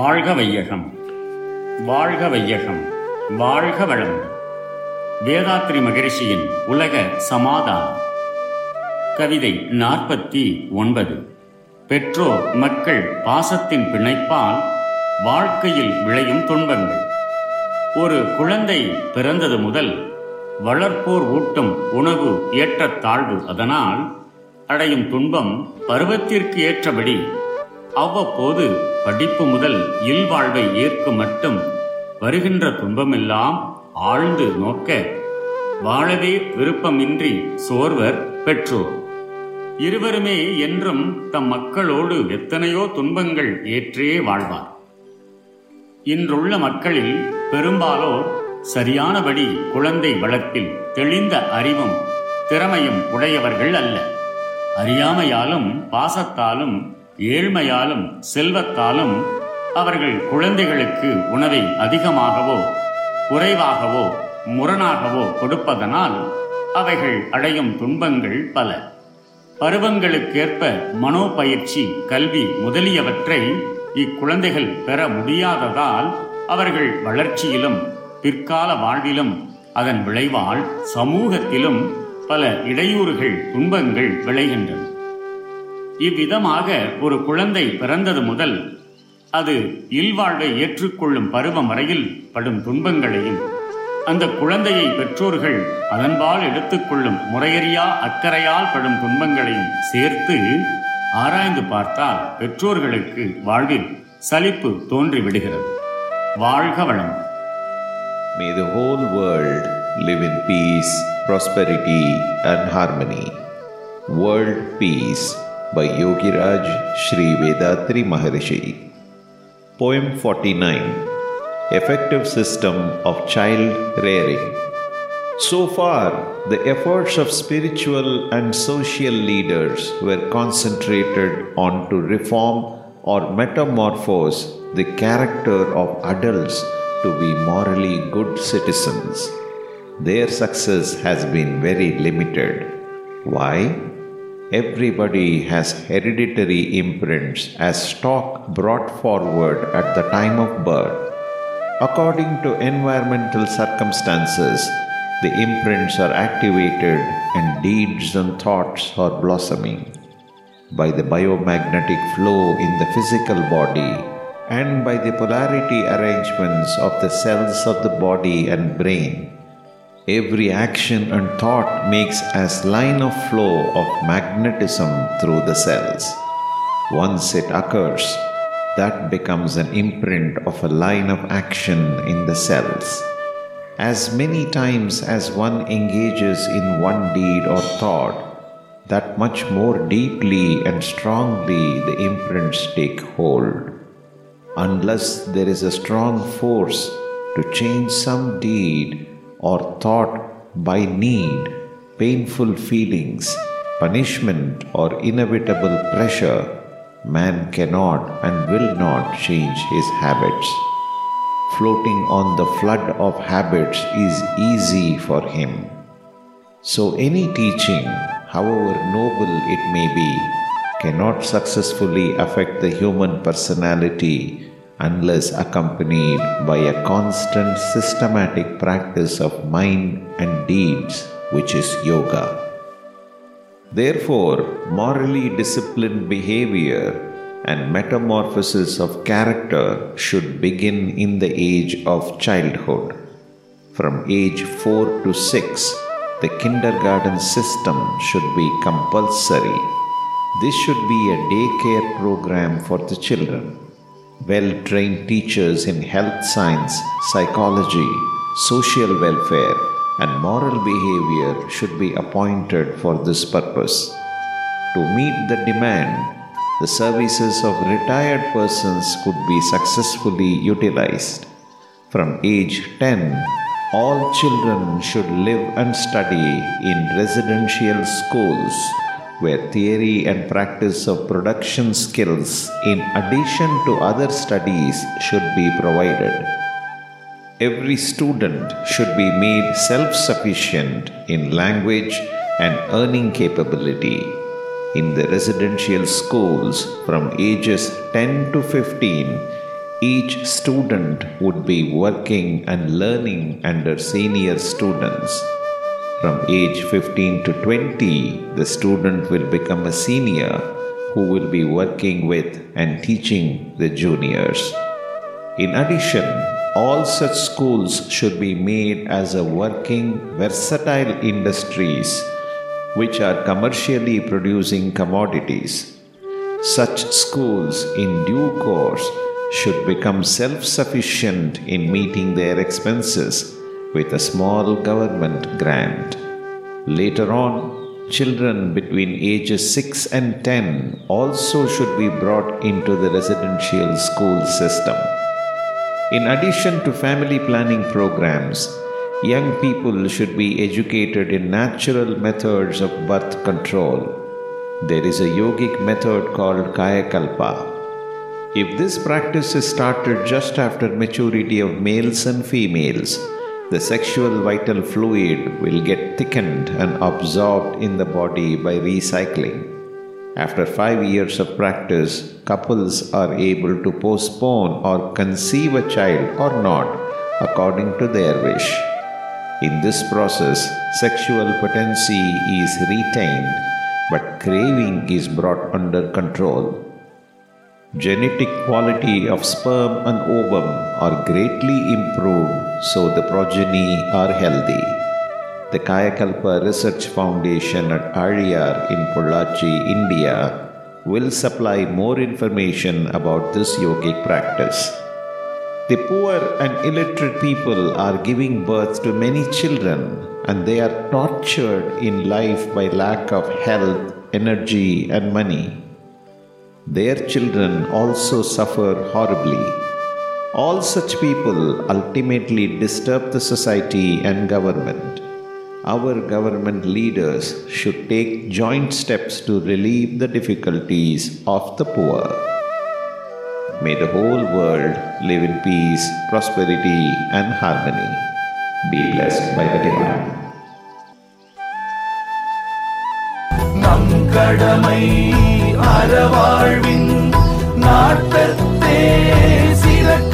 வாழ்க வையகம் வாழ்க வையகம் வாழ்க வளம். வேதாத்ரி மகரிஷியின் உலக சமாதானம். கவிதை நாற்பத்தி ஒன்பது. பெற்றோர் மக்கள் பாசத்தின் பிணைப்பால் வாழ்க்கையில் விளையும் துன்பங்கள். ஒரு குழந்தை பிறந்தது முதல் வளர்ப்போர் ஊட்டும் உணவு ஏற்றத்தாழ்வு அதனால் அடையும் துன்பம் பருவத்திற்கு ஏற்றபடி அவ்வப்போது படிப்பு முதல் இல்வாழ்வை ஏற்கும் மட்டும் வருகின்ற துன்பமெல்லாம் ஆழ்ந்து நோக்க வாழவே விருப்பமின்றி சோர்வர் பெற்றோர். இருவருமே என்றும் தம் மக்களோடு எத்தனையோ துன்பங்கள் ஏற்றே வாழ்வார். இன்றுள்ள மக்களில் பெரும்பாலோர் சரியானபடி குழந்தை வளர்ப்பில் தெளிந்த அறிவும் திறமையும் உடையவர்கள் அல்ல. அறியாமையாலும் பாசத்தாலும் ஏழ்மையாலும் செல்வத்தாலும் அவர்கள் குழந்தைகளுக்கு உணவை அதிகமாகவோ குறைவாகவோ முரணாகவோ கொடுப்பதனால் அவைகள் அடையும் துன்பங்கள் பல. பருவங்களுக்கேற்ப மனோபயிற்சி கல்வி முதலியவற்றை இக்குழந்தைகள் பெற முடியாததால் அவர்கள் வளர்ச்சியிலும் பிற்கால வாழ்விலும் அதன் விளைவால் சமூகத்திலும் பல இடையூறுகள் துன்பங்கள் விளைகின்றன. இவ்விதமாக ஒரு குழந்தை பிறந்தது முதல் அது இல்வாழ்வை ஏற்றுக்கொள்ளும் பருவம் வரையில் படும் துன்பங்களையும் அந்த குழந்தையை பெற்றோர்கள் அதன்பால் எடுத்துக்கொள்ளும் முறையறியா அக்கறையால் படும் துன்பங்களையும் சேர்த்து ஆராய்ந்து பார்த்தால் பெற்றோர்களுக்கு வாழ்வில் சலிப்பு தோன்றிவிடுகிறது. வாழ்க வளம். May the whole world live in peace, prosperity, and harmony. World Peace. By Yogiraj Sri Vethathiri Maharishi. Poem 49 Effective System of Child Rearing. So far, the efforts of spiritual and social leaders were concentrated on to reform or metamorphose the character of adults to be morally good citizens. Their success has been very limited. Why? Everybody has hereditary imprints as stock brought forward at the time of birth. According to environmental circumstances, the imprints are activated and deeds and thoughts are blossoming. By the biomagnetic flow in the physical body and by the polarity arrangements of the cells of the body and brain, Every action and thought makes as line of flow of magnetism through the cells. Once it occurs, that becomes an imprint of a line of action in the cells. As many times as one engages in one deed or thought, that much more deeply and strongly the imprints take hold. Unless there is a strong force to change some deed or thought by need, painful feelings, punishment, or inevitable pressure, man cannot and will not change his habits. Floating on the flood of habits is easy for him. So, any teaching, however noble it may be, cannot successfully affect the human personality unless accompanied by a constant systematic practice of mind and deeds, which is yoga. Therefore, morally disciplined behavior and metamorphosis of character should begin in the age of childhood. From age 4 to 6, the kindergarten system should be compulsory. This should be a daycare program for the children. Well trained teachers in health science, psychology, social welfare, and moral behavior should be appointed for this purpose. To meet the demand, the services of retired persons could be successfully utilized. From age 10, all children should live and study in residential schools where theory and practice of production skills, in addition to other studies, should be provided. Every student should be made self sufficient in language and earning capability. In the residential schools from ages 10 to 15, each student would be working and learning under senior students. From age 15 to 20, the student will become a senior who will be working with and teaching the juniors. In addition, all such schools should be made as a working, versatile industries which are commercially producing commodities. Such schools, in due course, should become self sufficient in meeting their expenses with a small government grant. Later on, children between ages 6 and 10 also should be brought into the residential school system. In addition to family planning programs, young people should be educated in natural methods of birth control. There is a yogic method called Kayakalpa. If this practice is started just after maturity of males and females, the sexual vital fluid will get thickened and absorbed in the body by recycling. After five years of practice, couples are able to postpone or conceive a child or not according to their wish. In this process, sexual potency is retained, but craving is brought under control. Genetic quality of sperm and ovum are greatly improved so the progeny are healthy. The Kayakalpa Research Foundation at Aliyar in Pollachi, India will supply more information about this yogic practice. The poor and illiterate people are giving birth to many children and they are tortured in life by lack of health, energy, and money their children also suffer horribly. All such people ultimately disturb the society and government. Our government leaders should take joint steps to relieve the difficulties of the poor. May the whole world live in peace, prosperity, and harmony. Be blessed by the divine. கடமை அறவாழ்வின் நாட்டத்தே சிறக்க